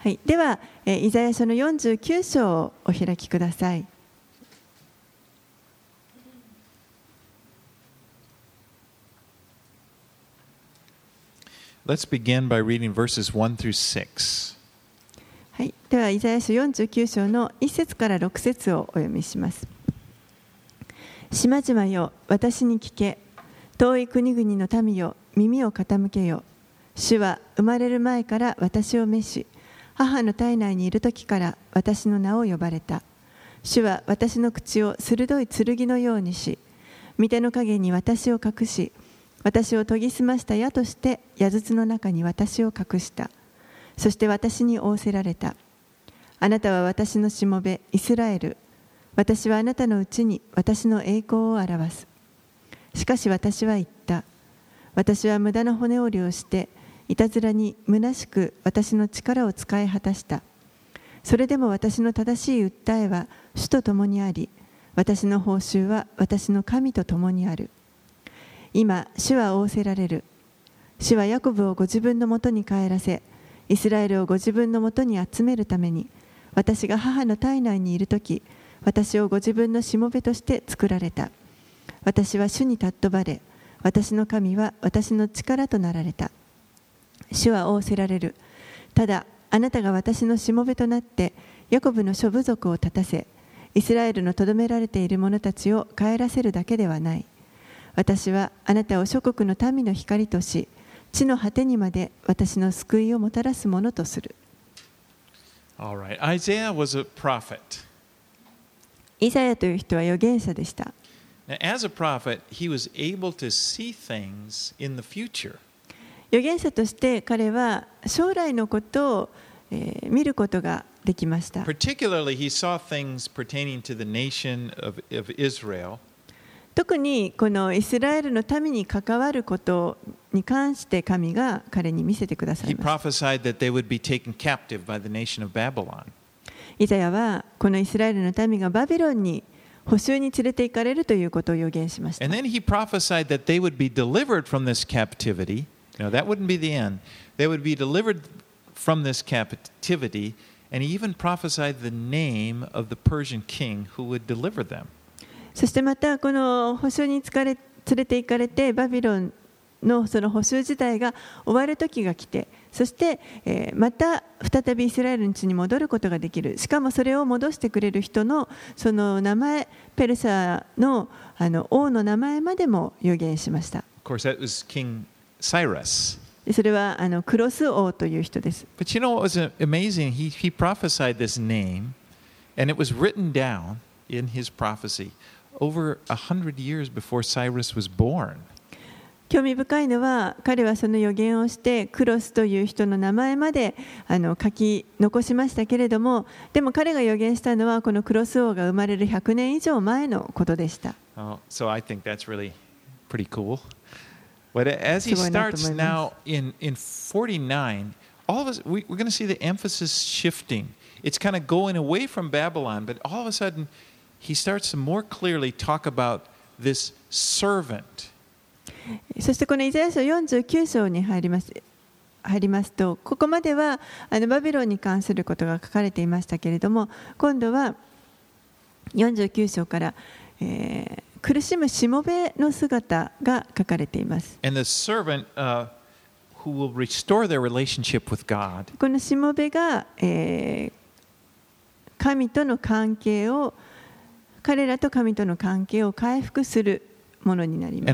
はい、では、イザヤ書の49章をお開きください。はい、では、イザヤ書49章の1節から6節をお読みします。島々よ、私に聞け、遠い国々の民よ、耳を傾けよ。主は生まれる前から私を召し、母の体内にいる時から私の名を呼ばれた。主は私の口を鋭い剣のようにし、御手の影に私を隠し、私を研ぎ澄ました矢として矢筒の中に私を隠した。そして私に仰せられた。あなたは私のしもべ、イスラエル。私はあなたのうちに私の栄光を表す。しかし私は言った。私は無駄な骨折りをして、いたずらに虚しく私の力を使い果たした。それでも私の正しい訴えは主と共にあり、私の報酬は私の神と共にある。今、主は仰せられる。主はヤコブをご自分のもとに帰らせ、イスラエルをご自分のもとに集めるために、私が母の体内にいるとき、私をご自分のしもべとして作られた。私は主に尊ばれ、私の神は私の力となられた。主は仰せられる。ただ、あなたが私のしもべとなって、ヤコブの諸部族を立たせ、イスラエルのとどめられている者たちを帰らせるだけではない。私はあなたを諸国の民の光とし、地の果てにまで私の救いをもたらすものとする。All right. Isaiah was a prophet. イザヤという人は預言者でした。Now, as a prophet, he was able to see things in the future. 預言者として彼は将来のことを見ることができました。特にこのイスラエルの民に関わることに関して神が彼に見せてくださいまた。イザヤはこのイスラエルの民がバビロンに捕囚に連れて行かれるということを予言しました。He prophesied that wouldn't be the end. They would be delivered from this captivity. And he even prophesied the name of the Persian king who would deliver them. そしてまたこの捕囚に連れて行かれてバビロンのその捕囚自体が終わる時が来てそして、えーまた再びイスラエルの地に戻ることができるしかもそれを戻してくれる人のその名前ペルシャのあの王の名前までも予言しました Of course, that was King サイラスそれはあのクロス王という人です。興味深いのは彼はその予言をしてクロスという人の名前まであの書き残しましたけれどもでも彼が予言したのはこのクロス王が生まれる100年以上前のことでした。Oh, so I think that's really pretty cool. But as he すごいなと思います。 starts now in, in 49, all of us, we, we're going to see the emphasis shifting. It's kind of going away from Babylon, but all of a sudden, he starts to more clearly talk about this servant. そしてこのイザヤ書49章に入ります入りますとここまではあのバビロンに関することが書かれていましたけれども今度は49章から、えー 苦しむしもべの姿が書かれています。このしもべが、えー、神との関係を彼らと神との関係を回復するものになります。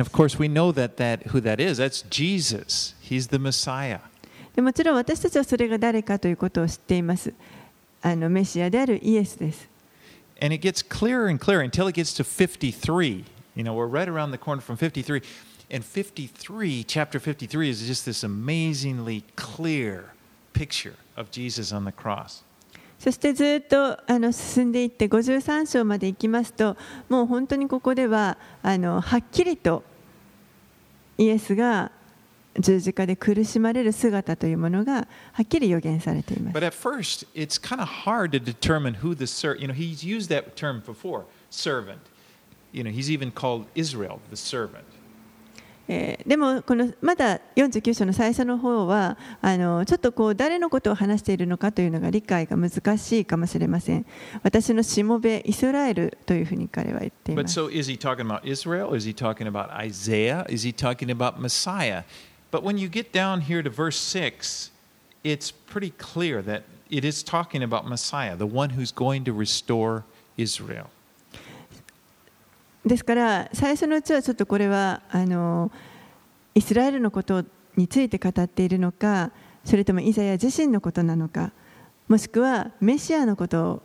でもちろん私たちはそれが誰かということを知っています。あのメシアであるイエスです。And it gets clearer and clearer until it gets to 53. You know, we're right around the corner from 53. And 53, chapter 53, is just this amazingly clear picture of Jesus on the cross. そしてずっとあの進んでいって53章まで行きますともう本当にここではあのはっきりとイエスが 十字架で苦しまれる姿というものがはっきり予言されています But at first, it's kind of hard to determine who the servant, you know, he's used that term before, servant. You know, he's even called Israel, the servant. えーでもこのまだ49章の最初の方はあのちょっとこう誰のことを話しているのかというのが理解が難しいかもしれません私のしもべイスラエルというふうに彼は言ってい But ます so is he talking about Israel? Is he talking about Isaiah? Is he talking about Messiah? But when you get down here to verse 6, it's pretty clear that it is talking about Messiah, the one who's going to restore Israel. ですから最初のうちはちょっとこれはあのイスラエルのことについて語っているのかそれともイザヤ自身のことなのかもしくはメシアのことを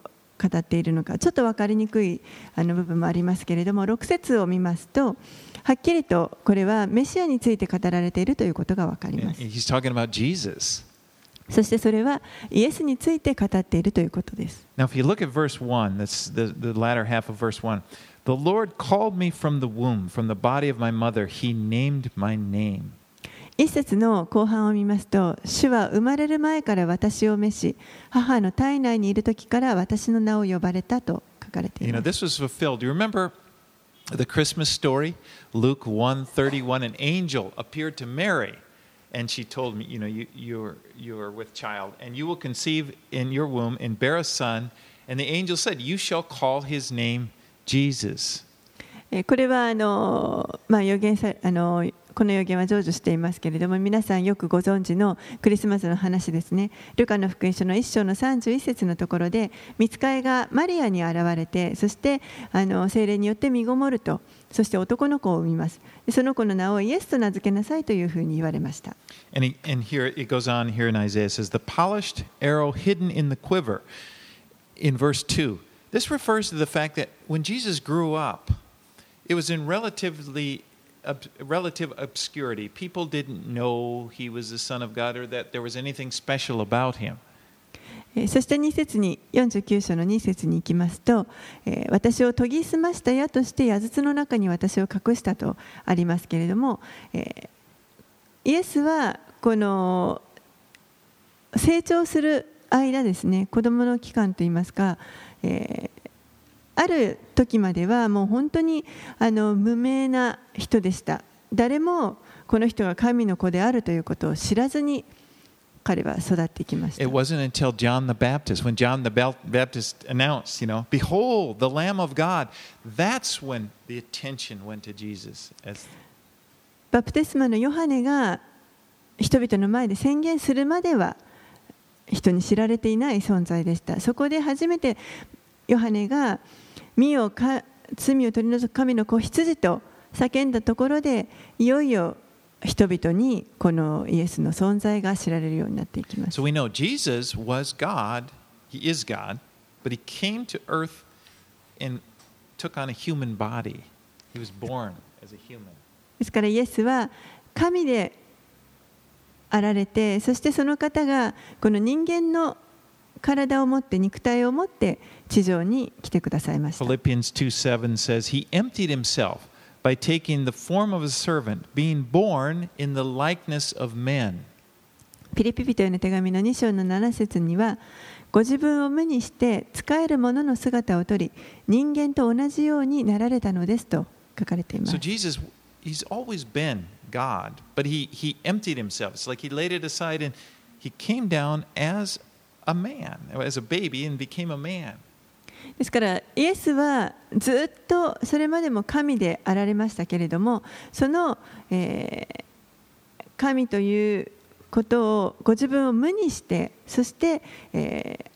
語っているのかちょっと分かりにくいあの部分もありますけれども6節を見ますとはっきりとこれはメシアについて語られているということが分かります.そしてそれはイエスについて語っているということです Now, if you look at verse 1, that's the, the latter half of verse 1. The Lord called me from the womb, from the body of my mother. He named my name. 一節の後半を見ますと主は生まれる前から私を召し母の体内にいる時から私の名を呼ばれたと書かれてい You know, ます this was fulfilled. Do you remember the Christmas story? Luke 1:31 an angel appeared to Mary and she told me, you know, you you're you're with child and you will conceive in your womb and bear a son and the angel said, "You shall call his name Jesus." えこれはあの、まあ、予言さあのこの予言は成就していますけれども皆さんよくご存知のクリスマスの話ですね。ルカの福音書の1章の31節のところで見つかいがマリアに現れてそしてあの精霊によって身ごもるとそして男の子を産みます。その子の名をイエスと名付けなさいというふうに言われました。And, he, and here it goes on here in Isaiah. It says, The polished arrow hidden in the quiver. In verse 2, this refers to the fact that when Jesus grew up, it was in relatively ob- relative obscurity. People didn't know he was the Son of God or that there was anything special about him. えそして2節に49章の2節に行きますと、えー私を研ぎ澄ました矢として矢筒の中に私を隠したとありますけれども、えーイエスはこの成長する間ですね子供の期間といいますか、えーある時まではもう本当にあの無名な人でした誰もこの人が神の子であるということを知らずに彼は育ってきました It wasn't until John the Baptist, when John the Baptist announced, you know, Behold, the Lamb of God, that's when the attention went to Jesus. As, バプテスマのヨハネが人々の前で宣言するまでは人に知られていない存在でしたそこで初めてヨハネが「身をか罪を取り除く神の子羊」と叫んだところでいよいよ人々にこのイエスの存在が知られるようになっていきます So we know Jesus was God, He is God, but He came to earth and took on a human body. He was born as a human. ですからイエスは神であられてそしてその方がこの人間の体を持って肉体を持って地上に来てくださいました Philippians 2 7 says, He emptied Himself by taking the form of a servant, being born in the likeness of men. ピリピ人への手紙の2章の7節にはご自分を無にして使える者の姿をとり人間と同じようになられたのですと書かれています So Jesus, He's always been God, but He, he emptied Himself. It's like He laid it aside and He came down as a man, as a baby, and became a man. ですからイエスはずっとそれまでも神であられましたけれどもその、えー神ということをご自分を無にしてそして、えー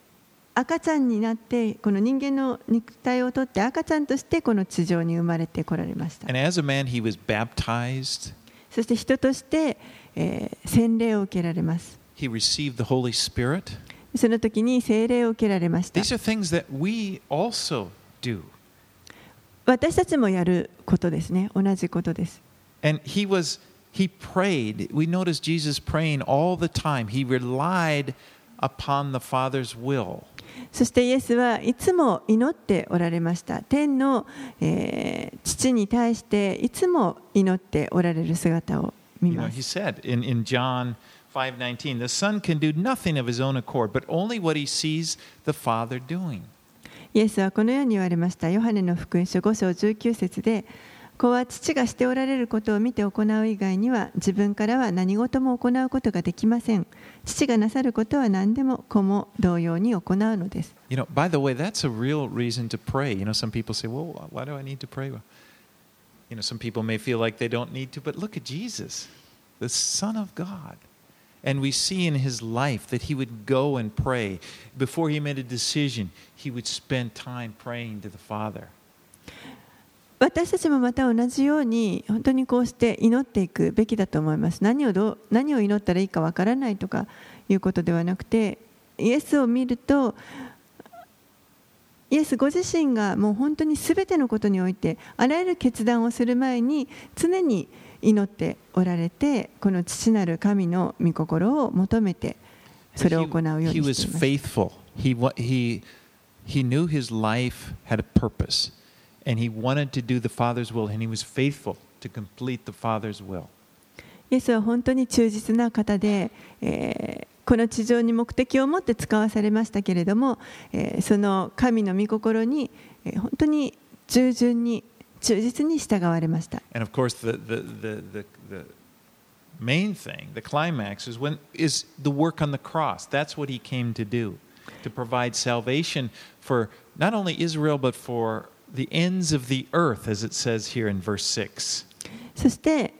赤ちゃんになってこの人間の肉体をとって赤ちゃんとしてこの地上に生まれてこられました And as a man, He was baptized. そして人として、えー洗礼を受けられます。He received the Holy Spirit. その時に聖霊を受けられました。These are things that we also do. 私たちもやることですね。同じことです。And he was, he prayed. We notice Jesus praying all the time. He relied upon the Father's will. そしてイエスはいつも祈っておられました。天の、えー父に対していつも祈っておられる姿を見 You know, ま he す。said in, in John 5:19, the Son can do nothing of his own accord, but only what he sees the Father doing. イエスはこのように言われました。ヨハネの福音書5章19節で子は父がしておられることを見て行う以外には自分からは何事も行うことができません。父がなさることは何でも子も同様に行うのです。You know, by the way, that's a real reason to pray. You know, some people say, well, why do I need to pray? You know, some people may feel like they don't need to, but look at Jesus, the Son of God. And we see in his life that he would go and pray. Before he made a decision, he would spend time praying to the Father. 私たちもまた同じように本当にこうして祈っていくべきだと思います何をどう何を祈ったらいいかわからないとかいうことではなくてイエスを見るとイエスご自身がもう本当に全てのことにおいてあらゆる決断をする前に常に祈っておられてこの父なる神の御心を求めてそれを行うように he して was います。faithful. He, he, he knew his life had a purpose, and he wanted to do the Father's will, and he was faithful to complete the Father's will. イエスは本当に忠実な方で、えーこの地上に目的を持って使わされましたけれども、えーその神の御心に、えー本当に従順に忠実に従われました。And of course, the, the, the, the, the main thing, the climax, is, when, is the work on the cross. That's what he came to do, to provide salvation for not only Israel, but for the ends of the earth, as it says here in verse 6. そして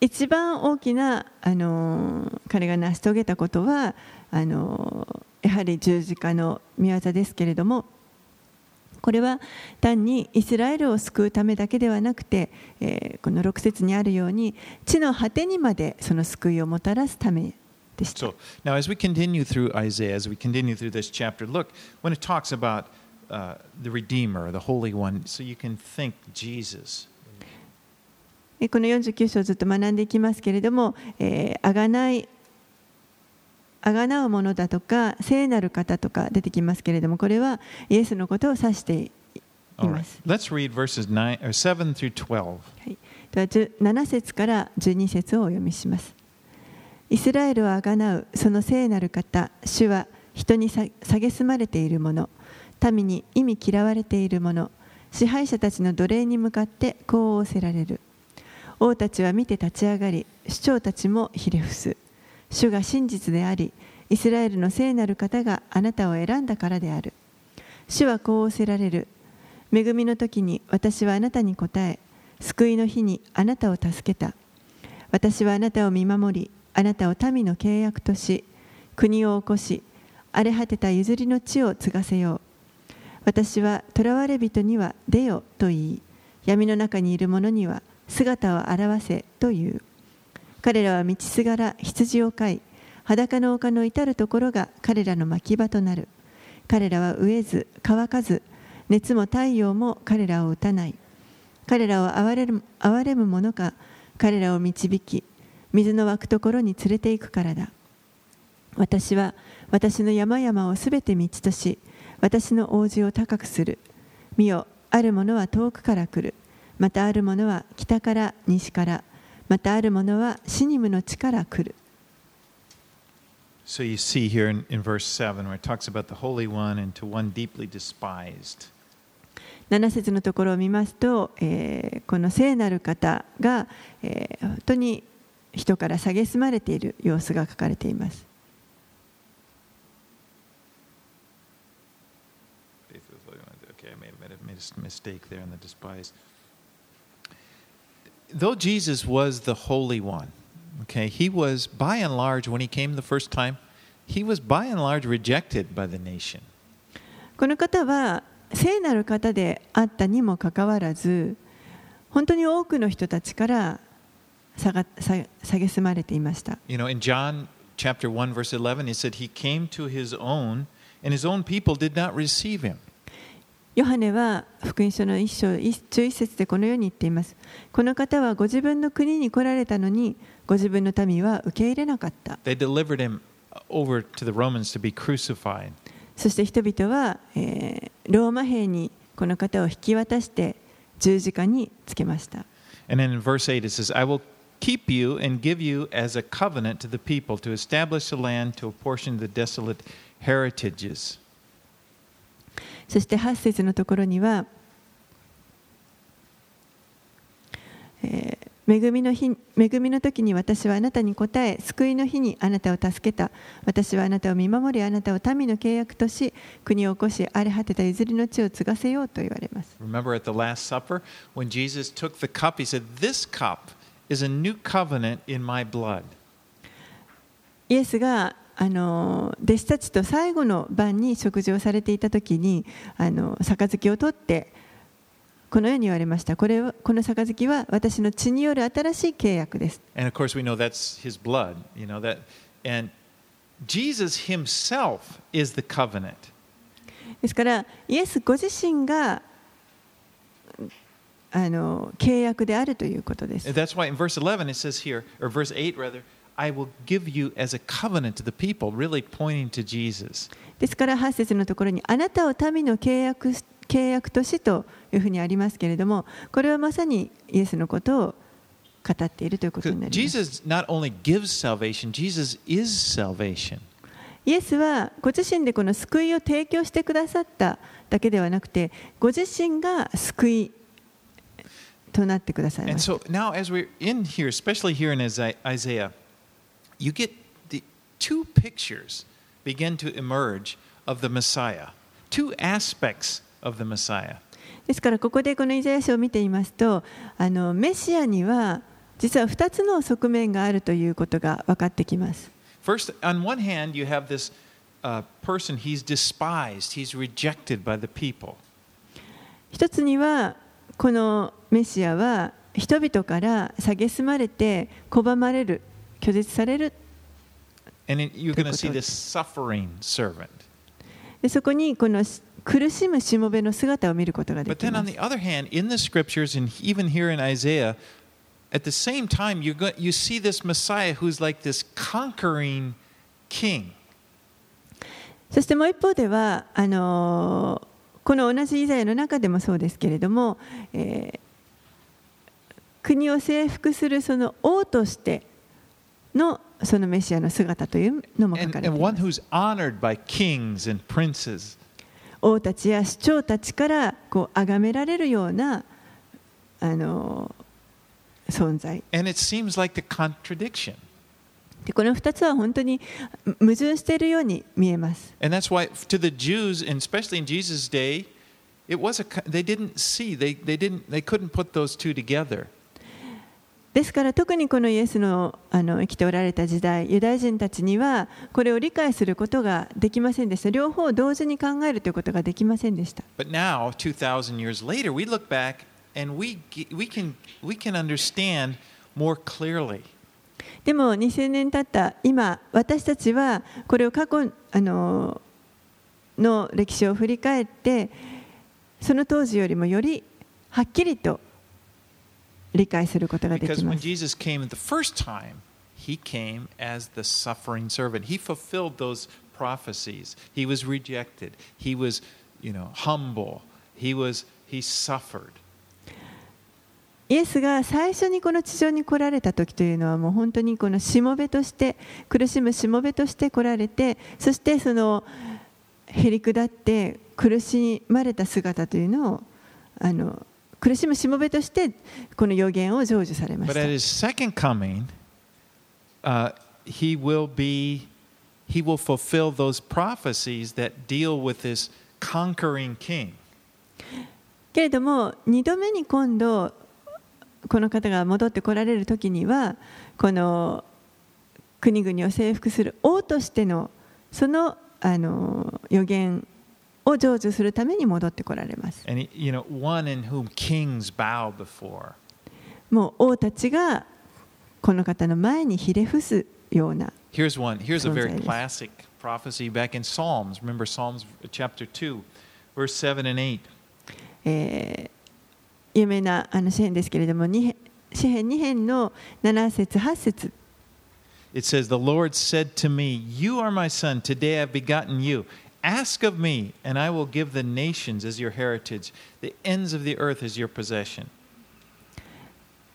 一番大きな、あのー彼が成し遂げたことはあのーやはり十字架の御業ですけれどもこれは単にイスラエルを救うためだけではなくて、えーこの6節にあるように地の果てにまでその救いをもたらすためでした。So now, as we continue through Isaiah, as we continue through this chapter, look, when it talks about uh, the Redeemer, the Holy One, so you can think Jesus. えーこの49章をずっと学んでいきますけれども、えー、あがないあがなうものだとか聖なる方とか出てきますけれどもこれはイエスのことを指しています。let's read verses nine or seven through twelve. はい、では10 7節から12節をお読みします。イスラエルをあがなうその聖なる方、主は人にさ蔑まれているもの、民に意味嫌われているもの、支配者たちの奴隷に向かってこう仰せられる。王たちは見て立ち上がり、首長たちもひれ伏す。主が真実であり、イスラエルの聖なる方があなたを選んだからである。主はこう仰せられる。恵みの時に私はあなたに答え、救いの日にあなたを助けた。私はあなたを見守り、あなたを民の契約とし、国を起こし、荒れ果てた譲りの地を継がせよう。私は囚われ人には出よと言い、闇の中にいる者には姿を現せと言う。彼らは道すがら羊を飼い、裸の丘の至るところが彼らの牧場となる。彼らは飢えず、乾かず、熱も太陽も彼らを打たない。彼らを憐れむ憐れむ者が彼らを導き、水の湧くところに連れて行くからだ。私は私の山々をすべて道とし、私の王子を高くする。見よ、ある者は遠くから来る。またある者は北から西から。またあるものは死に無の地から来る。7節のところを見ますと、えー、この聖なる方が、えー、本当に人から蔑まれている様子が書かれています。Mistake there in the despised. Though Jesus was the Holy One, okay, he was by and large, when he came the first time, he was by and large rejected by the nation. この方は聖なる方であったにもかかわらず本当に多くの人たちからさがさ蔑まれていました。 You know, in John chapter 1, verse 11, he said, He came to his own, and his own people did not receive him. ヨハネは福音書の一章一11節でこのように言っています。この方はご自分の国に来られたのにご自分の民は受け入れなかった。そして人々は、えーローマ兵にこの方を引き渡して十字架につけました。And then in verse 8 it says, I will keep you and give you as a covenant to the people to establish the land, to apportion the desolate heritages. そして8節のところにはえー恵みの日恵みの時に私はあなたに答え救いの日にあなたを助けた私はあなたを見守りあなたを民の契約とし国を起こし荒れ果てた譲りの地を継がせようと言われます Remember at the Last Supper, when Jesus took the cup, he said, This cup is a new covenant in my blood. イエスがあの弟子たちと最後の晩に食事をされていたときにあの杯を取ってこのように言われましたこ,れはこの杯は私の血による新しい契約です。ですからイエスご自身があの契約であるということです。That's I will give you as a covenant to the people, really pointing to Jesus. ですから、8節のところに、あなたを民の契約,契約都市というふうにありますけれども、これはまさにイエスのことを語っているということになります。Jesus not only gives salvation, Jesus is salvation. イエスはご自身でこの救いを提供してくださっただけではなくて、ご自身が救いとなってくださいまし。You get the two pictures begin to emerge of the Messiah, two aspects of the Messiah. ですからここでこのイザヤ書を見ていますとあのメシアには実は2つの側面があるということが分かってきます First, on one hand, you have this uh, person, he's despised, he's rejected by the people. 一つにはこのメシアは人々から蔑まれて拒まれる拒絶される。そこにこの苦しむしもべの姿を見ることができます。そしてもう一方では、あの、この同じ時代の中でもそうですけれども、えー、国を征服するその王として、のそのメシアの姿というのも書 And, かれていま one す who's honored by kings and princes. 王たちや首長たちからこう崇められるようなあの存在 And it seems like the contradiction. でこの2つは本当に矛盾しているように見えます。And that's why to the Jews, and especially in Jesus' day, it was a they didn't see, they, they didn't they couldn't put those two together. ですから特にこのイエスのあの生きておられた時代ユダヤ人たちにはこれを理解することができませんでした両方を同時に考えるということができませんでした But now, 2,000 years later, we look back and we, we, can, we can understand more clearly. でも2000年経った今私たちはこれを過去あのの歴史を振り返ってその当時よりもよりはっきりと理解することがで Because きま when す Jesus came the first time, he came as the suffering servant. He fulfilled those prophecies. He was rejected. He was, you know, humble. He was he suffered. イエスが最初にこの地上に来られた時というのはもう本当にこのしもべとして苦しむしもべとして来られてそしてそのへりくだって苦しまれた姿というのをあの苦しむしもべとしてこの予言を成就されました。けれども、2度目に今度、この方が戻ってこられるとには、この国々を征服する王としての、その,あの予言を成就するために戻ってこられます。And he, you know, one in whom kings bow before. もう王たちがこの方の前にひれ伏すような Here's one. Here's a very classic prophecy back in Psalms. Remember Psalms chapter 2, verse 7 and 8. えー有名なあの詩篇ですけれども詩篇2編の7節8節 It says, The Lord said to me, You are my son. Today I've begotten you. Ask of me, and I will give the nations as your heritage, the ends of the earth as your possession.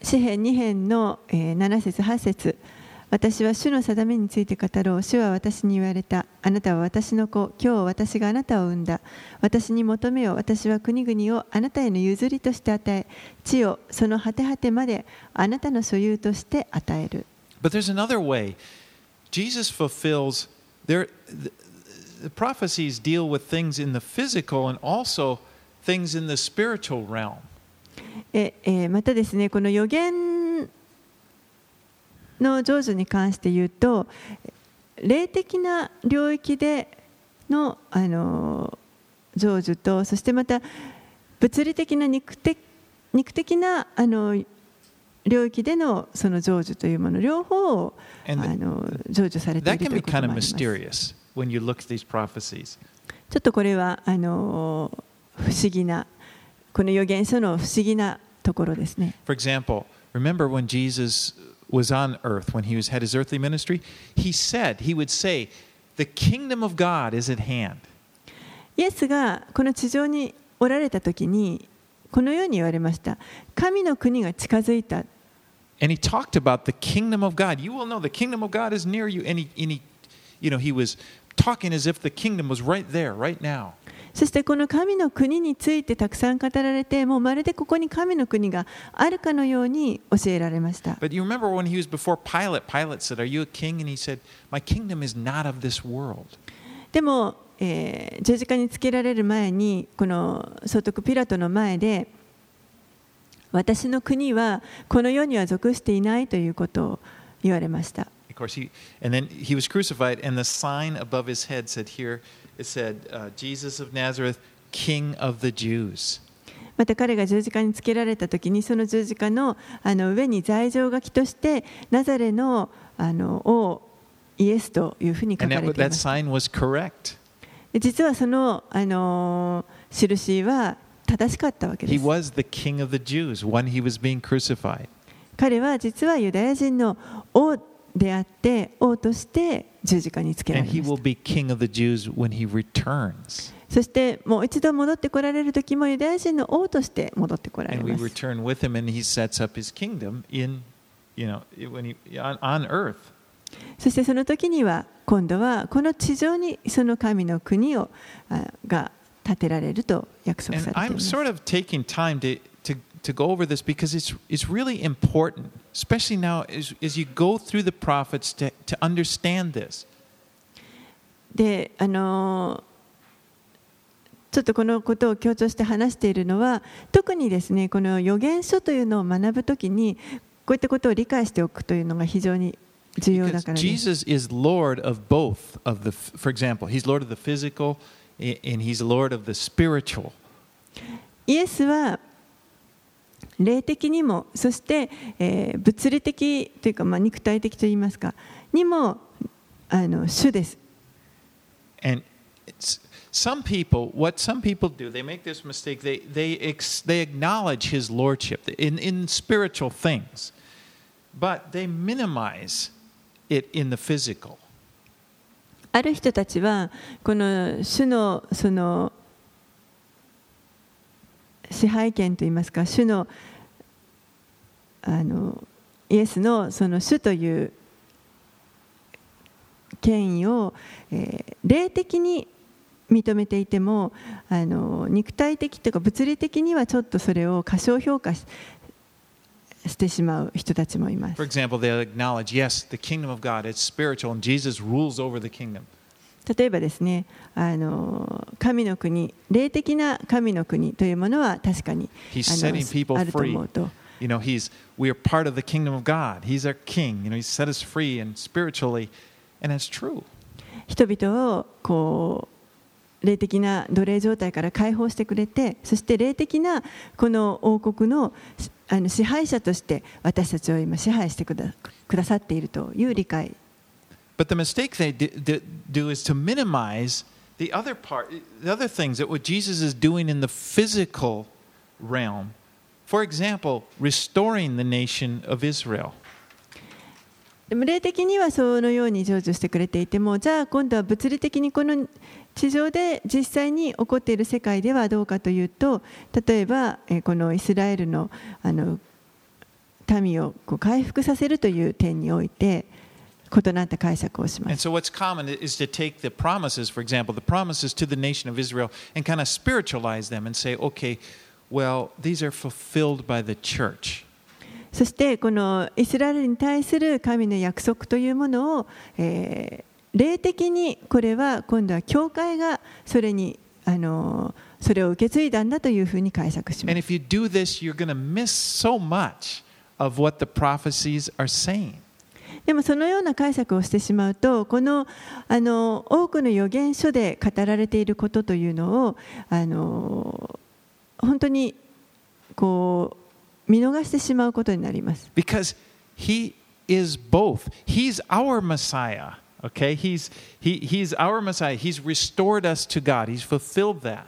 詩編2編のえー7節8節 私は主の定めについて語ろう。主は私に言われた。あなたは私の子。今日私があなたを産んだ。私に求めよ。私は国々をあなたへの譲りとして与え、地をその果て果てまであなたの所有として与える。 But there's another way. Jesus fulfills there prophecies deal with things in the またですね、この予言の上手に関して言うと、霊的な領域での,あの上手と、そしてまた物理的な肉的,肉的なあの領域でのその成就というもの、両方をあの成就されていると。ち mysterious when you look at these prophecies. ょっとこれはあの不思議な、この預言書の不思議なところですね。 For example, remember when Jesus was on earth, when he was had his earthly ministry, he said, he would say, "The kingdom of God is at hand." イエスがこの地上におられた時にこのように言われました神の国が近づいた And he talked about the kingdom of God. You will know the kingdom of God is near you. And he, and he you know, he was そしてこの神の国についてたくさん語られて、もうまるでここに神の国があるかのように教えられました。でも、えー、十字架につけられる前に、このソトクピラトの前で、私の国はこの世には属していないということを言われました。Course, he, and then he was crucified, and the sign above his head said, Here, it said, uh, Jesus of Nazareth, King of the Jews. また彼が十字架につけられた時にその十字架のあの上に罪状書きとしてナザレのあの王イエスというふうに書かれています sign was correct. で実はその、あの印は正しかったわけで He す was the King of the Jews when he was being crucified. 彼は実はユダヤ人の王であって王として十字架につけられまし。そしてもう一度戻ってこられる時もユダヤ人の王として戻ってこられます。In, you know, he, on, on そしてその時には今度はこの地上にその神の国をが建てられると約束されています。To, go over this because it's, it's really important, especially now as, as you go through the prophets to, to understand this. であのーちょっとこのことを強調して話しているのは特にですねこの預言書というのを学ぶときにこういったことを理解しておくというのが非常に重要だからです。Jesus is Lord of both of the, for example, he's Lord of the physical and he's Lord of the spiritual. イエスは霊的にもそして、えー物理的というか、まあ、肉体的といいますかにもあの主です。And some people, what some people do, they make this mistake. They, they, ex, they acknowledge his lordship in, in spiritual things, but they minimize it in the physical. ある人たちはこの主のその支配権といいますか主のあのイエスのその主という権威を、えー霊的に認めていてもあの肉体的というか物理的にはちょっとそれを過小評価ししてしまう人たちもいます For。example, they acknowledge, yes, the kingdom of God, is spiritual, and Jesus rules over the kingdom. 例えばですねあの神の国霊的な神の国というものは確かに He's あると.思うと You know, he's we are part of the kingdom of God. He's our king. You know, he set us free and spiritually, and that's true. 人々をこう霊的な奴隷状態から解放してくれてそして霊的なこの王国のあの支配者として私たちを今支配してくだくださっているという理解 But the mistake they d- d- do is to minimize the other part, the other things that what Jesus is doing in the physical realm. For example, restoring the nation of Israel. でも霊的にはそのように成就してくれていてもじゃあ今度は物理的にこの地上で実際に起こっている世界ではどうかというと例えばえこのイスラエルのあの民をこう回復させるという点において異なった解釈をしま And す。so, what's common is to take the promises, for example, the promises to the nation of Israel, and kind of spiritualize them and say, okay, well, these are fulfilled by the church. そしてこのイスラエルに対する神の約束というものを、えー霊的にこれは今度は教会がそれにあのそれを受け継いだんだというふうに解釈しま And す。if you do this, you're going to miss so much of what the prophecies are saying. でもそのような解釈をしてしまうとこのあの多くの預言書で語られていることというのをあの本当にこう見逃してしまうことになります。Because he is both. He's our Messiah. Okay? He's, he, he's our Messiah. He's restored us to God. He's fulfilled that.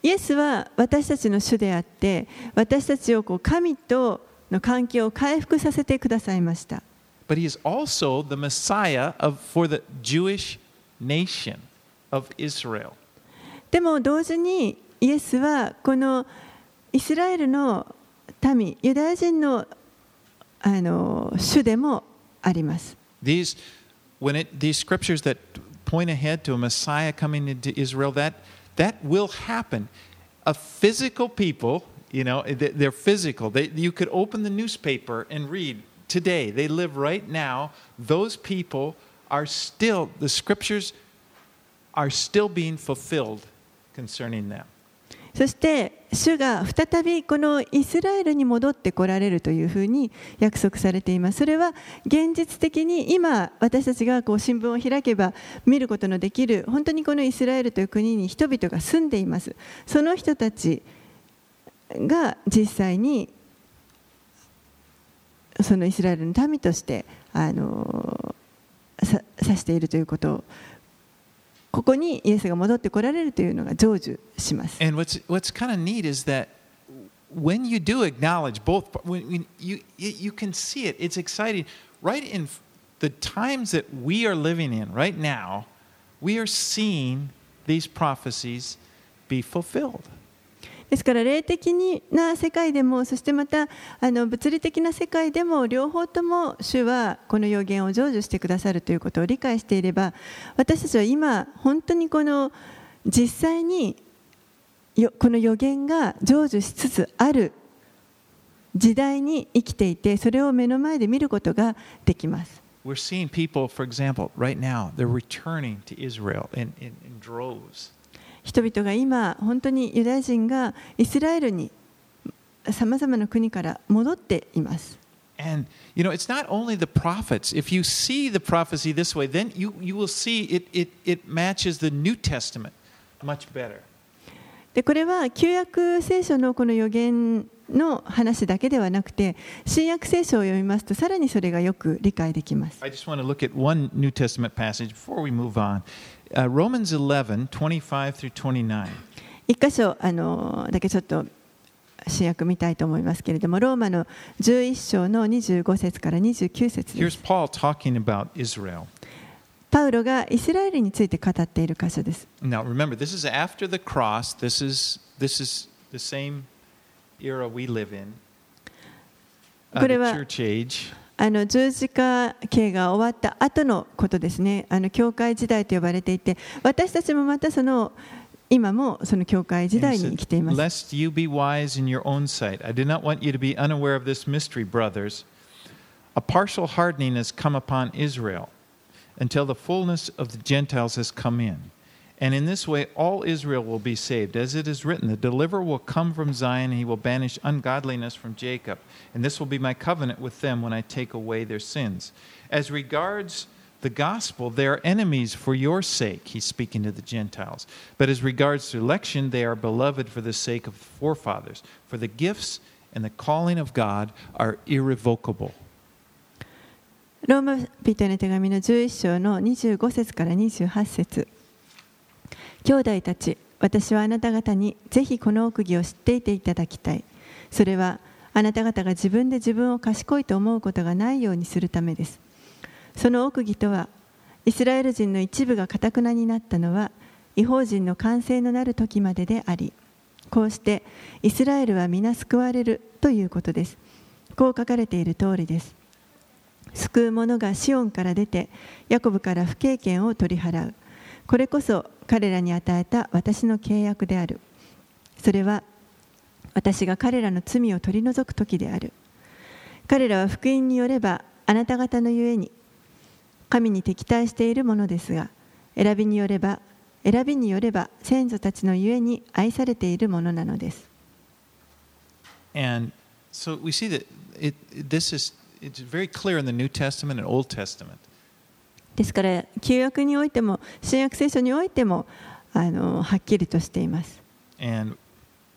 イエスは私たちの主であって私たちをこう神との関係を回復させてくださいました。But he is also the Messiah of, for the Jewish nation of Israel. でも同時にイエスはこのイスラエルの民ユダヤ人のあの主でもあります。 These, when it, these scriptures that point ahead to a Messiah coming into Israel, that, that will happen. A physical people, you know, they- they're physical. They, you could open the newspaper and read today. They live right now. Those people are still, the scriptures are still being fulfilled concerning them. そして主が再びこのイスラエルに戻ってこられるというふうに約束されています。それは現実的に今私たちがこう新聞を開けば見ることのできる本当にこのイスラエルという国に人々が住んでいます。その人たちが実際にそのイスラエルの民としてあのさ指しているということをここにイエスが戻ってこられるというのが成就します。 And what's what's kind of neat is that when you do acknowledge both, when, when you you you can see it. It's exciting. Right in the times that we are living in right now, we are seeing these prophecies be fulfilled. ですから霊的な世界でもそしてまたあの物理的な世界でも両方とも主はこの予言を成就してくださるということを理解していれば私たちは今本当にこの実際によこの予言が成就しつつある時代に生きていてそれを目の前で見ることができます。We're seeing people, for example, right now, they're returning to Israel in, in, in droves. 人々が今本当にユダヤ人がイスラエルにさまざまな国から戻っています。And you know, it's not only the prophets. If you see the prophecy this way, then you, you will see it, it, it matches the New Testament much better. でこれは旧約聖書のこの予言の話だけではなくて新約聖書を読みますとさらにそれがよく理解できます I just want to look at one New Testament passage before we move on. Uh, Romans 11, 25 through 29. 一箇所あのだけちょっと新約見たいと思いますけれどもローマの11章の25節から29節で Here's す Paul talking about Israel. パウロがイスラエルについて語っている箇所です Now remember, this is after the cross. This is, this is the same era we live in, uh, これ the は church age. あの十字架刑が終わった後のことですねあの教会時代と呼ばれていて私たちもまたその今もその教会時代に生きています Lest you be wise in your own sight. I do not want you to be unaware of this mystery, brothers. A partial hardening has come upon Israel until the fullness of the Gentiles has come in. And in this way, all Israel will be saved. As it is written, the deliverer will come from Zion, and he will banish ungodliness from Jacob. And this will be my covenant with them when I take away their sins. As regards the gospel, they are enemies for your sake, he's speaking to the Gentiles. But as regards to election, they are beloved for the sake of the forefathers. For the gifts and the calling of God are irrevocable. ローマ人への手紙の11章の25節から28節 兄弟たち私はあなた方にぜひこの奥義を知っていていただきたい。それはあなた方が自分で自分を賢いと思うことがないようにするためです。その奥義とはイスラエル人の一部がかたくなになったのは違法人の完成のなる時まででありこうしてイスラエルは皆救われるということです。こう書かれている通りです。救う者がシオンから出てヤコブから不経験を取り払う。これこそ彼らに与えた私の契約である。それは私が彼らの罪を取り除く時である。彼らは福音によればあなた方のゆえに神に敵対しているものですが選びによれば選びによれば先祖たちのゆえに愛されているものなのです。And so we see that it, this is it's very clear in the New Testament and Old Testament. ですから旧約においても新約聖書においてもあのはっきりとしています And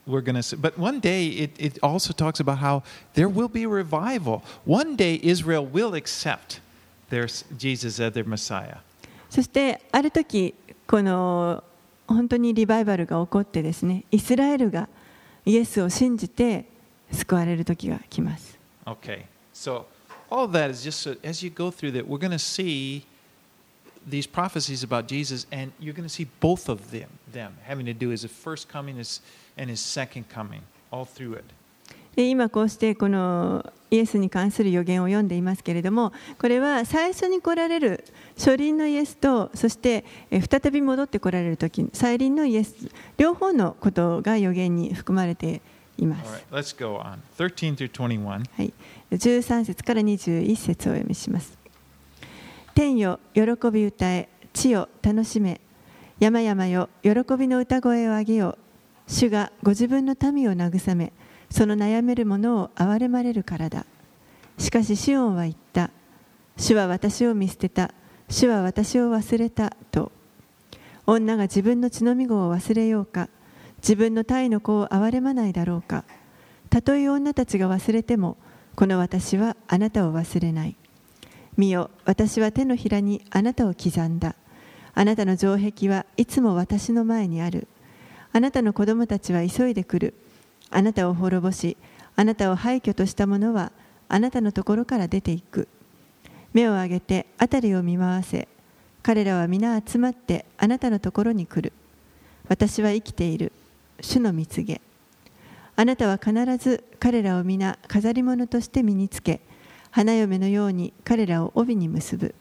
we're going to see, but one day it, it also talks about how there will be revival. One day Israel will accept their, Jesus as their Messiah. そしてある時この本当にリバイバルが起こってですねイスラエルがイエスを信じて救われる時が来ます Okay, so all that is just so, as you go through that, we're going to see these prophecies about Jesus, and you're going to see both of them, them having to do with his first coming and his second coming, all through it. で今こうしてこのイエスに関する予言を読んでいますけれどもこれは最初に来られる初輪のイエスとそしてえ再び戻って来られる時再臨のイエス両方のことが予言に含まれていま All す right, let's go on. 13 through 21. はい、13節から21節をお読みします。天よ、喜び歌え、地よ、楽しめ、山々よ、喜びの歌声を上げよ。主がご自分の民を慰め、その悩める者を憐れまれるからだ。しかし、シオンは言った。主は私を見捨てた。主は私を忘れた。と。女が自分の血のみ子を忘れようか。自分の体の子を憐れまないだろうか。たとえ女たちが忘れても、この私はあなたを忘れない。見よ、私は手のひらにあなたを刻んだ。あなたの城壁はいつも私の前にある。あなたの子供たちは急いでくる。あなたを滅ぼし、あなたを廃墟とした者はあなたのところから出ていく。目を上げて辺りを見回せ。彼らは皆集まってあなたのところに来る。私は生きている。主の蜜げ。あなたは必ず彼らを皆飾り物として身につけ花嫁のように彼らを帯に結ぶ。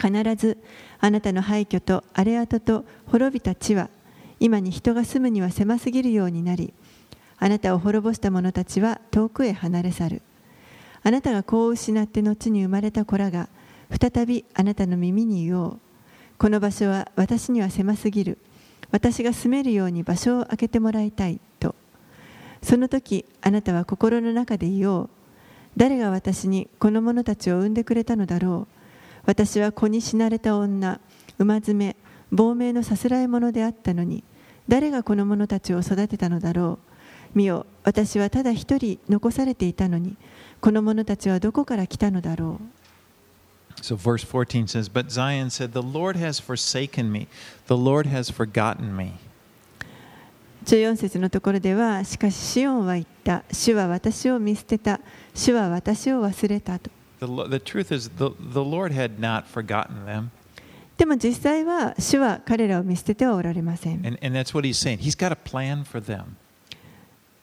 必ずあなたの廃墟と荒れ跡と滅びた地は今に人が住むには狭すぎるようになりあなたを滅ぼした者たちは遠くへ離れ去る。あなたが子を失って後に生まれた子らが再びあなたの耳に言おう。この場所は私には狭すぎる。私が住めるように場所を開けてもらいたいと。その時あなたは心の中で言おう。誰が私にこの者たちを産んでくれたのだろう。私は子に死なれた女馬詰め亡命のさすらい者であったのに誰がこの者たちを育てたのだろう。見よ私はただ一人残されていたのにこの者たちはどこから来たのだろう。So verse 14 says, But Zion said, The Lord has forsaken me, the Lord has forgotten me. 14節のところではしかしシオンは言った。主は私を見捨てた主は私を忘れたと。でも実際は主は彼らを見捨ててはおられません。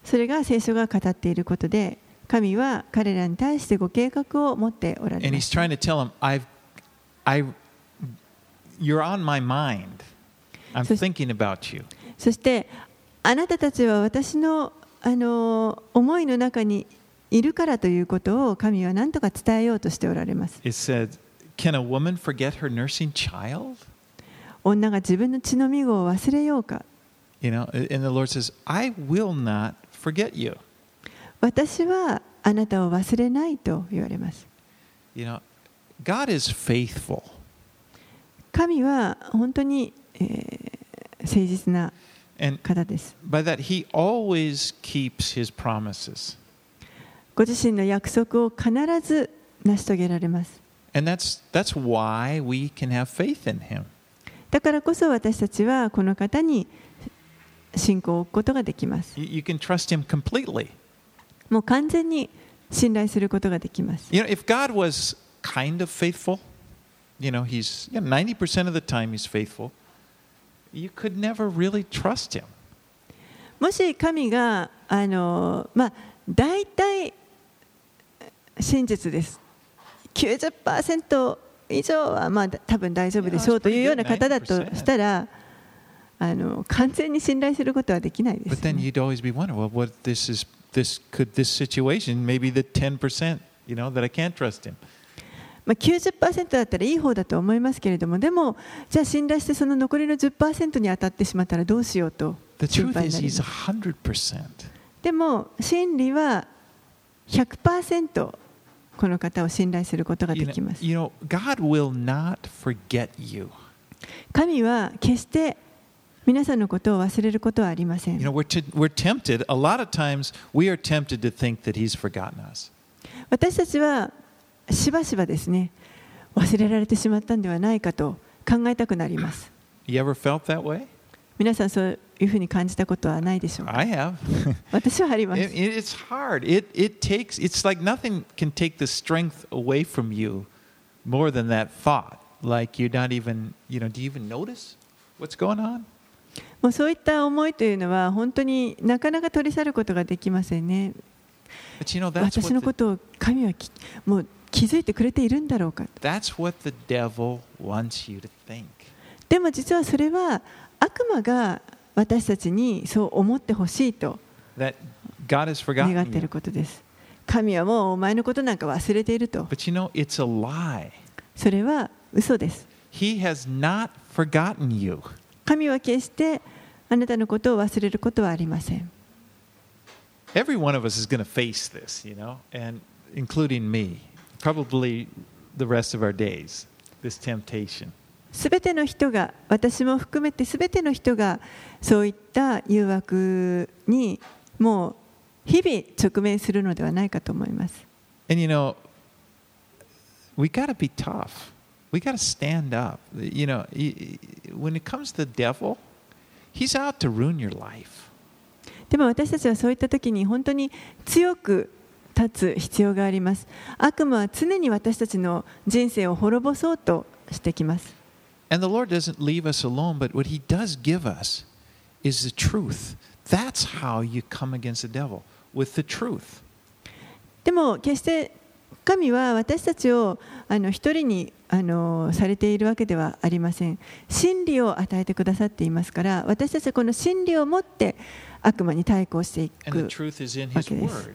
それが聖書が語っていることで、神は彼らに対してご計画を持っておられます。そして、あなたたちは私の,あの思いの中にいるからということを神は何とか伝えようとしておられます。女が自分の血の身ごを忘れようか。私はあなたを忘れないと言われます。神は本当に、えー、誠実な方です。ご自身の約束を必ず成し遂げられます And that's, that's why we can have faith in Him. だからこそ私たちはこの方に信仰を置くことができます You, can trust Him completely. もう完全に信頼することができます You know, if God was kind of faithful, you know, He's you know, 90% of the time He's faithful, you could never really trust Him. もし神があのまあ大体真実です90%以上はまあ多分大丈夫でしょうというような方だとしたらあの完全に信頼することはできないですね、this is, this could this situation, maybe the 10%, you know, that I can't trust him. まあ、90%だったらいい方だと思いますけれどもでもじゃあ信頼してその残りの10%に当たってしまったらどうしようと The 心 truth 配に is, なり he's ます 100%. でも真理は100%この方を信頼することができます。you know, God will not forget you. 神は決して皆さんのことを忘れることはありません You。know, we're, t- we're tempted, a lot of times, we are tempted to think that he's forgotten us. 私たちはしばしばですね、忘れられてしまったんではないかと考えたくなります。You ever felt that way? 皆さんそういうふうに感じたことはないでしょうか I have. 私はあります It, it- it's hard. It, it takes, it's like nothing can take the strength away from you more than that thought. Like you're not even, you know, do you even notice what's going on? もうそういった思いというのは本当になかなか取り去ることができませんね。You know, 私のことを神はきもう気づいてくれているんだろうか。that's what the devil wants you to think. でも実はそれは悪魔が私たちにそう思ってほしいと That God has 願 forgotten ってい.ることです。神はもうお前のことなんか忘れていると。But you know, it's a lie. それは嘘です。He has not forgotten you. 神は決してあなたのことを忘れることはありません。Every one of us is going to face this, you know, and including me, probably the rest of our days, this temptation. すべての人が、私も含めてすべての人がそういった誘惑にもう日々直面するのではないかと思います。And you know, we got to be tough. We got to stand up. You know, when it comes to the devil, he's out to ruin your life. でも私たちはそういった時に本当に強く立つ必要があります。悪魔は常に私たちの人生を滅ぼそうとしてきます。And the Lord doesn't leave us alone, but what he does give us is the truth. That's how you come against the devil, with the truth. でも決して神は私たちをあの一人にあのされているわけではありません。真理を与えてくださっていますから、私たちはこの真理を持って悪魔に対抗してい And the く。 truth is in his Okay. word.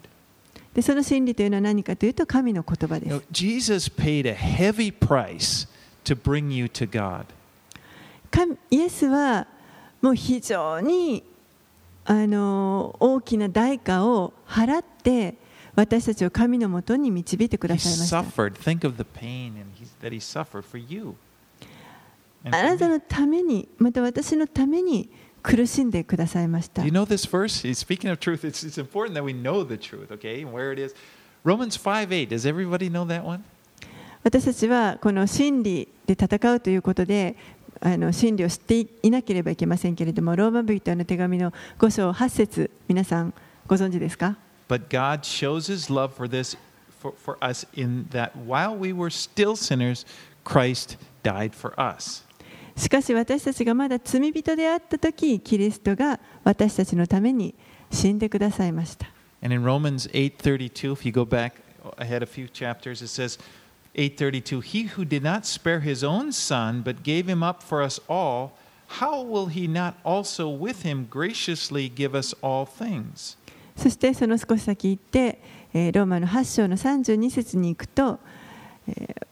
でその真理というのは何かというと神の言葉で You す know,。Jesus paid a heavy price to bring you to God. 神イエスはもう非常にあの大きな代価を払って私たちを神のもとに導いてくださいました。あなた.のために、また私のために苦しんでくださいました。You know this verse? Speaking of truth, it's, it's important that we know the truth, okay, and where it is. Romans 5 8. Does everybody know that one? 私たちはこの真理で戦うということで、あの真理を知っていなければいけませんけれども、ローマ人への手紙の5章8節皆さんご存知ですか But God shows his love for this for, for us in that while we were still sinners, Christ died for us. しかし私たちがまだ罪人であった時キリストが私たちのために死んでくださいました。And in Romans 8:32, if you go back ahead a few chapters, it says 8:32, "He who did not spare his own son but gave him up for us all, how will he not also with him graciously give us all things?" そしてその少し先行って、えーローマの8章の32節に行くと、えー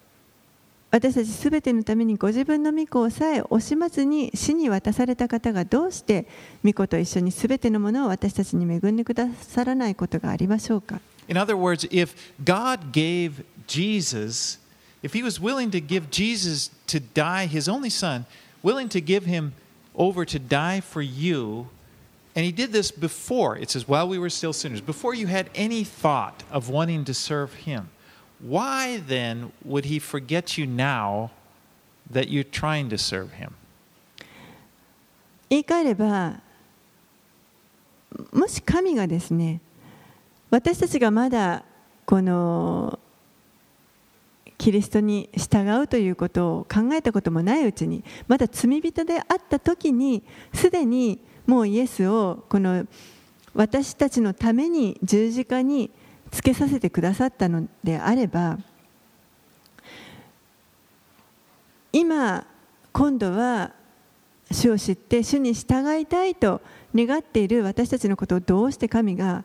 私たちすべてのためにご自分の御子をさえ惜しまずに死に渡された方がどうして御子と一緒にすべてのものを私たちに恵んでくださらないことがありましょうか In other words, if God gave Jesus, if he was willing to give Jesus to die, his only son, willing to give him over to die for you, and he did this before, it says, while we were still sinners, before you had any thought of wanting to serve him, why then would he forget you now that you're trying to serve him? 言い換えればもし神がですね私たちがまだこの キリストに従うということを考えたこともないうちにまだ罪人であった時にすでにもうイエスをこの私たちのために十字架につけさせてくださったのであれば今今度は主を知って主に従いたいと願っている私たちのことをどうして神が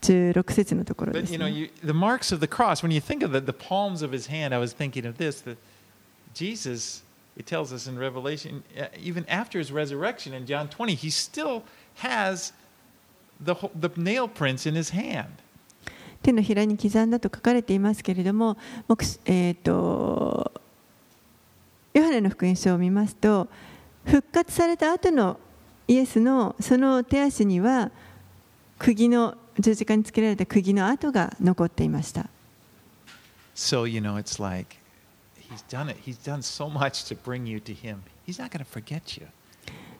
16節のところで But す、you know, ね、you, the marks of the cross, when you think of the, the palms of his hand, I was thinking of this that Jesus, it tells us in Revelation, uh, even after his resurrection in John 20, he still has the, the nail prints in his hand. 手のひらに刻んだと書かれていますけれども、えー、とヨハネの福音書を見ますと復活された後のイエスのその手足には釘の十字架につけられた釘の跡が残っていました。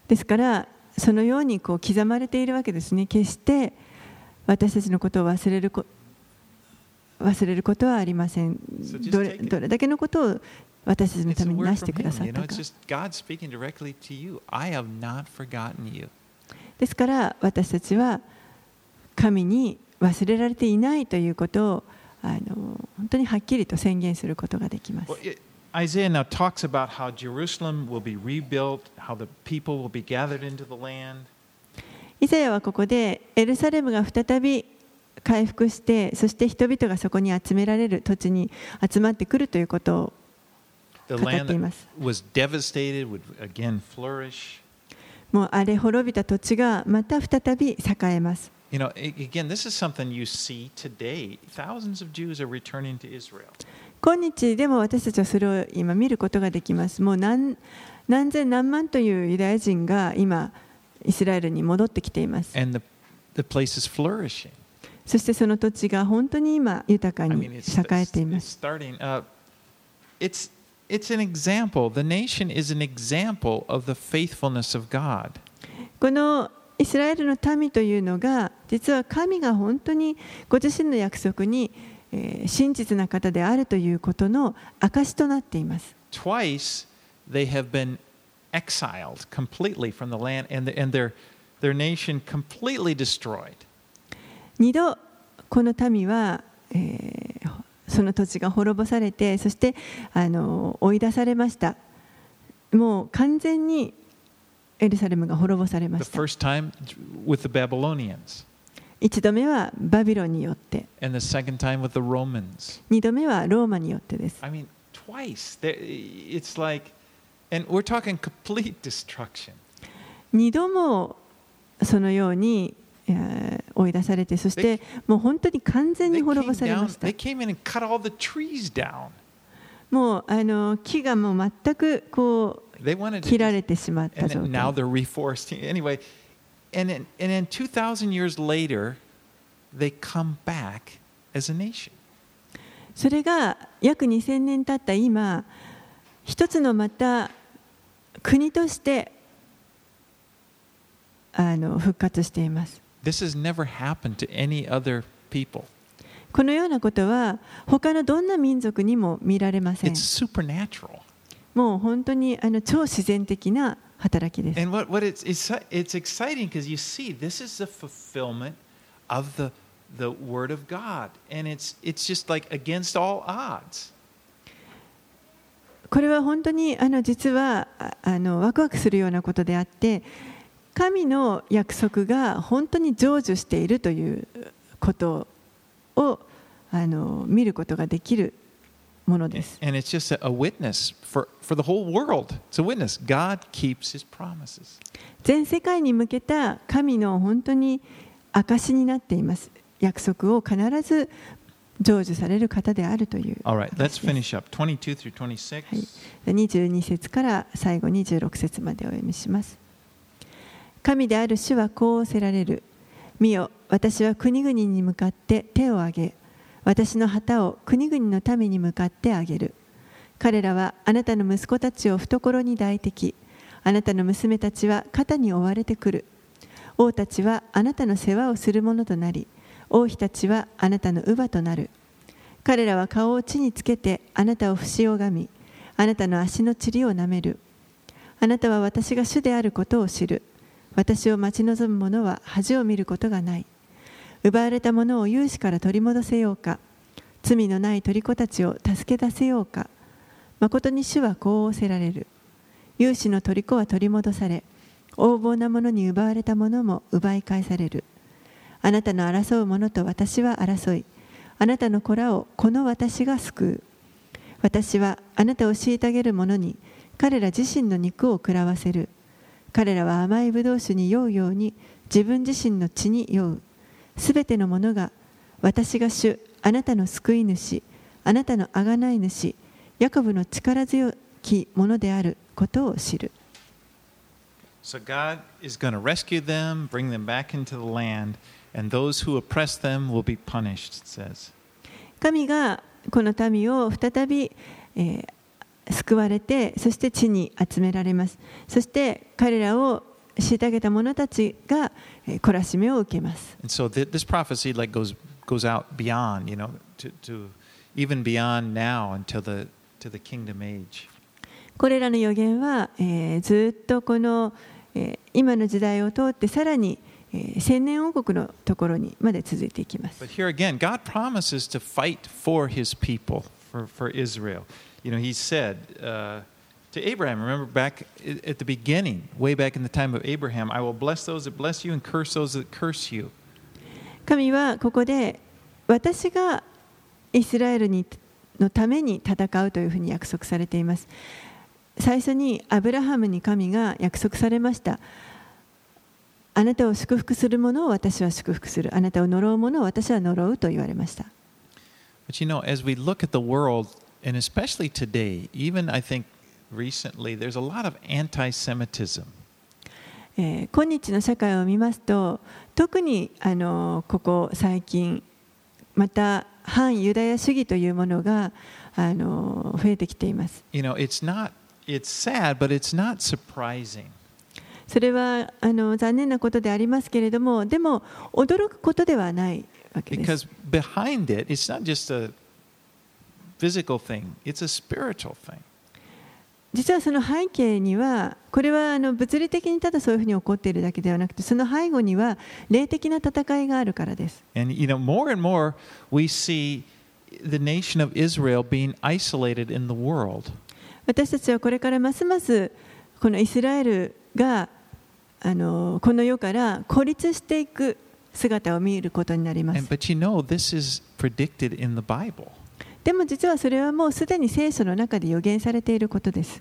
ですから、そのようにこう刻まれているわけですね。決して私たちのことを忘れる,こ忘れることはありませんどれ。どれだけのことを私たちのためになしてくださっ。ですから、私たちは、神に忘れられていないということをあの本当にはっきりと宣言することができます Isaiah now talks about how Jerusalem will be rebuilt, how the people will be gathered into the land. イザヤはここでエルサレムが再び回復してそして人々がそこに集められる土地に集まってくるということを語っています was devastated would again flourish. もう荒れ滅びた土地がまた再び栄えます You know, again, this is something you see today. Thousands of Jews are returning to Israel. 今日でも私たちはそれを今見ることができますもう何何千何万というユダヤ人が今イスラエルに戻ってきています And the, the place is flourishing. そしてその土地が本当に今豊か I に mean, 栄 it's, えてい it's, ま it's す starting. Uh, it's, it's an example. The nation is an example of the faithfulness of God. このイスラエルの民というのが実は神が本当にご自身の約束に、えー真実な方であるということの証となっています Twice they have been exiled completely from the land and, the, and their, their nation completely destroyed. 二度この民は、えーその土地が滅ぼされてそしてあの追い出されましたもう完全にエルサレムが滅ぼされました。一度目はバビロンによって。二度目はローマによってです。二度もそのように追い出されて、そしてもう本当に完全に滅ぼされました。もうあの木がも全くこう切られてしまった。それが約2000年経った今、一つのまた国としてあの復活しています。This has never happen to any other people. このようなことは他のどんな民族にも見られません。もう本当にあの超自然的な働きです。これは本当にあの実はあのワクワクするようなことであって、神の約束が本当に成就しているということ。をあの見ることができるものです And it's just a, witness for, for the whole world. It's a witness. God keeps His promises. 全世界に向けた神の本当に証になっています約束を必ず成就される方であるという All right, let's finish up. 22 through 26. はい、22節から最後26節までお読みします。神である主はこう仰せられる。見よ、私は国々に向かって手を挙げ、私の旗を国々の民に向かって挙げる。彼らはあなたの息子たちを懐に抱いてきあなたの娘たちは肩に追われてくる。王たちはあなたの世話をする者となり王妃たちはあなたの乳母となる。彼らは顔を地につけてあなたを不死拝みあなたの足の塵をなめる。あなたは私が主であることを知る。私を待ち望む者は恥を見ることがない。奪われた者を勇士から取り戻せようか。罪のない虜たちを助け出せようか。誠に主はこう仰せられる。勇士の虜は取り戻され横暴な者に奪われた者も奪い返される。あなたの争う者と私は争い。あなたの子らをこの私が救う。私はあなたを虐げる者に彼ら自身の肉を食らわせる。彼らは甘いブドウ酒に酔うように自分自身の血に酔うすべてのものが私が主あなたの救い主あなたの贖い主ヤコブの力強きものであることを知る So God is going to rescue them, bring them back into the land, and those who oppress them will be punished, it says. 神がこの民を再び、えー救われてそして地に集められますそして彼らを虐げた者たちが懲らしめを受けます。これらの予言は、えー、ずっとこの、えー、今の時代を通ってさらに、えー、千年王国のところにまで続いていきます。But here again, God promises to fight for his people, for, for Israel. You know, he said uh, to Abraham, remember back at the beginning, way back in the time of Abraham, I will bless those that bless you and curse those that curse you. 神はここで私がイスラエルにのために戦うというふうに約束されています最初にアブラハムに神が約束されましたあなたを祝福する者を私は祝福するあなたを呪う者を私は呪うと言われました But you know, as we look at the world, and especially today, even I think recently, there's a lot of anti Semitism. えー今日の社会を見ますと特にあのここ最近また反ユダヤ主義というものがあの増えてきています You know, it's not, it's sad, but it's not surprising. それはあの残念なことでありますけれどもでも驚くことではないわけです Because behind it, it's not just a 実はその背景には、これは物理的にただそういうふうに起こっているだけではなくて、その背後には霊的な戦いがあるからです。私たちはこれからますますこのイスラエルがあのこの世から孤立していく姿を見ることになります。でも実はそれはもうすでに聖書の中で予言されていることです。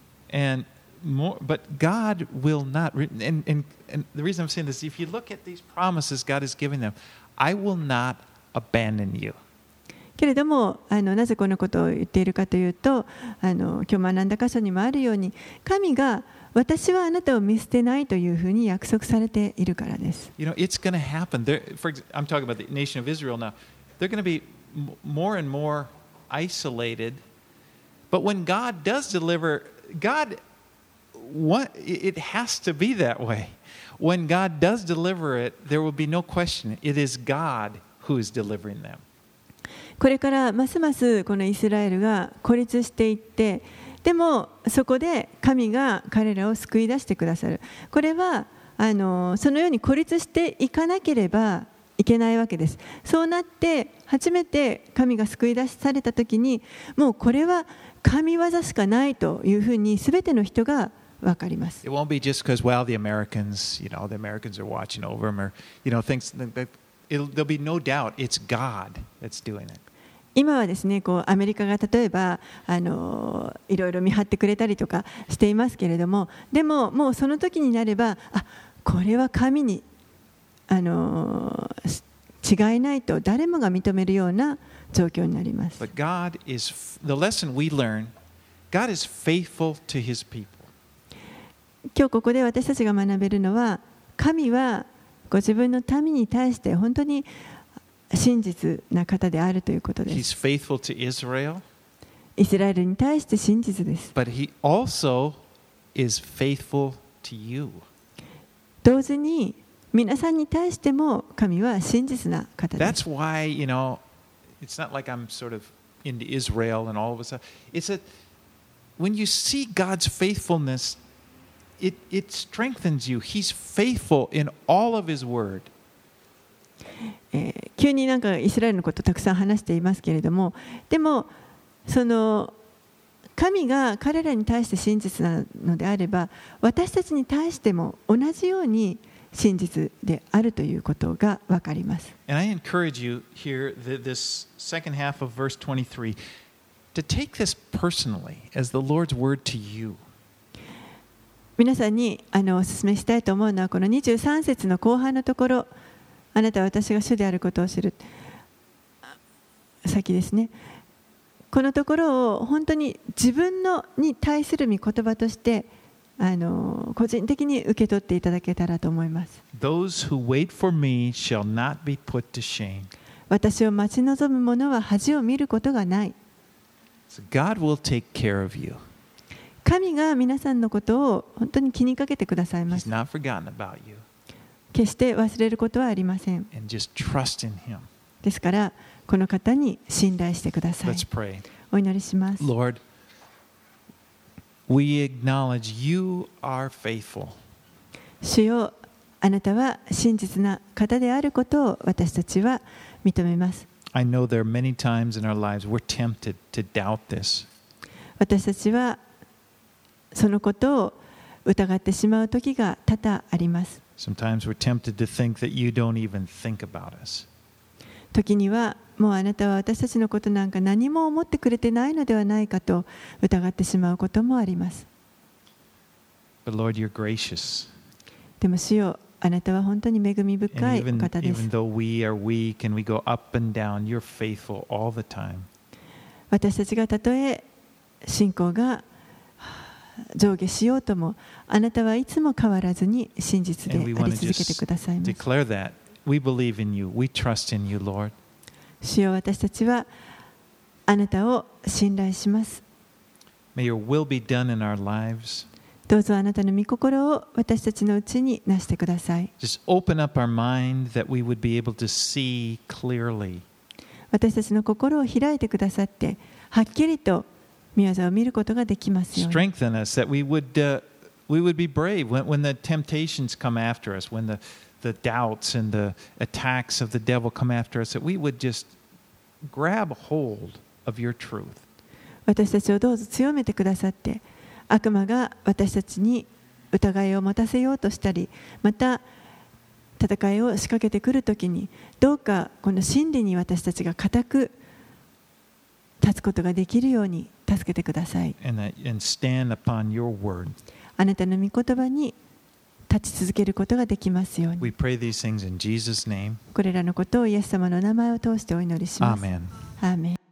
けれどもあの、なぜこのことを言っているかというと、あの今日学んだ箇所にもあるように、神が私はあなたを見捨てないというふうに約束されているからです。You know, it's going happen. they're going be more and more. Isolated. But when God does deliver, God, what, it has to be that way. When God does deliver it, there will be no question. It is God who is delivering them. これからますますこのイスラエルが孤立していってでもそこで神が彼らを救い出してくださるこれはあのそのように孤立していかなければいけないわけですそうなって初めて神が救い出された時にもうこれは神業しかないというふうに全ての人が分かります It won't be just because, well, the Americans, you know, the Americans are watching over them or, you know, things it'll, there'll be no doubt it's God that's doing it. 今はですねこうアメリカが例えばあのいろいろ見張ってくれたりとかしていますけれどもでももうその時になればあこれは神にあの違いないと誰もが認めるような状況になります。今日ここで私たちが学べるのは神はご自分の民に対して本当に真実な方であるということです。イスラエルに対して真実です。同時に皆さんに対しても神は真実な方です。That's why, you know, it's not like I'm sort of into Israel and all of a sudden. It's that when you see God's faithfulness, it, it strengthens you. He's faithful in all of His word. えー急になんかイスラエルのことをたくさん話していますけれどもでもその神が彼らに対して真実なのであれば私たちに対しても同じように真実であるということが分かります。And I encourage you here, th- this second half of verse 23, to take this personally as the Lord's word to you. 皆さんにあのお勧めしたいと思うのはこの23節の後半のところあなたは私が主であることを知る先ですねこのところを本当に自分のに対する御言葉としてあの個人的に受け取っていただけたらと思います Those who wait for me shall not be put to shame. 私を待ち望む者は恥を見ることがない So God will take care of you. 神が皆さんのことを本当に気にかけてくださいま He's す not forgotten about you. 決して忘れることはありません And just trust in Him. ですからこの方に信頼してください Let's pray. お祈りします Lord, we acknowledge you are faithful. 主よあなたは真実な方であることを私たちは認めます I know there are many times in our lives we're tempted to doubt this. 私たちはそのことを疑ってしまう時が多々あります Sometimes we're tempted to think that you don't even think about us. 時にはもうあなたは私たちのことなんか何も思ってくれてないのではないかと疑ってしまうこともあります Lord. でも主よあなたは本当に恵み深い方です.私たちがたとえ信仰がはあ上下しようともあなたはいつも変わらずに真実であり続けてくださいます. We believe in you. We trust in you, Lord. 主よ私たちはあなたを信頼します May your will be done in our lives. どうぞあなたの御心を私たちのうちになしてください Just open up our mind that we would be able to see clearly. 私たちの心を開いてくださってはっきりと宮沢を見ることができますように Strengthen us that we would, uh, we would be brave when, when the temptations come after us, when the, the doubts and the attacks of the devil come after us, that we would just grab hold of your truth. 私たちをどうぞ強めてくださって悪魔が私たちに疑いを持たせようとしたりまた戦いを仕掛けてくるときにどうかこの真理に私たちが固く立つことができるように助けてください and, that, and stand upon your word. あなたの御言葉に立ち続けることができますように We pray these things in Jesus' name. これらのことをイエス様の名前を通してお祈りします Amen. アーメン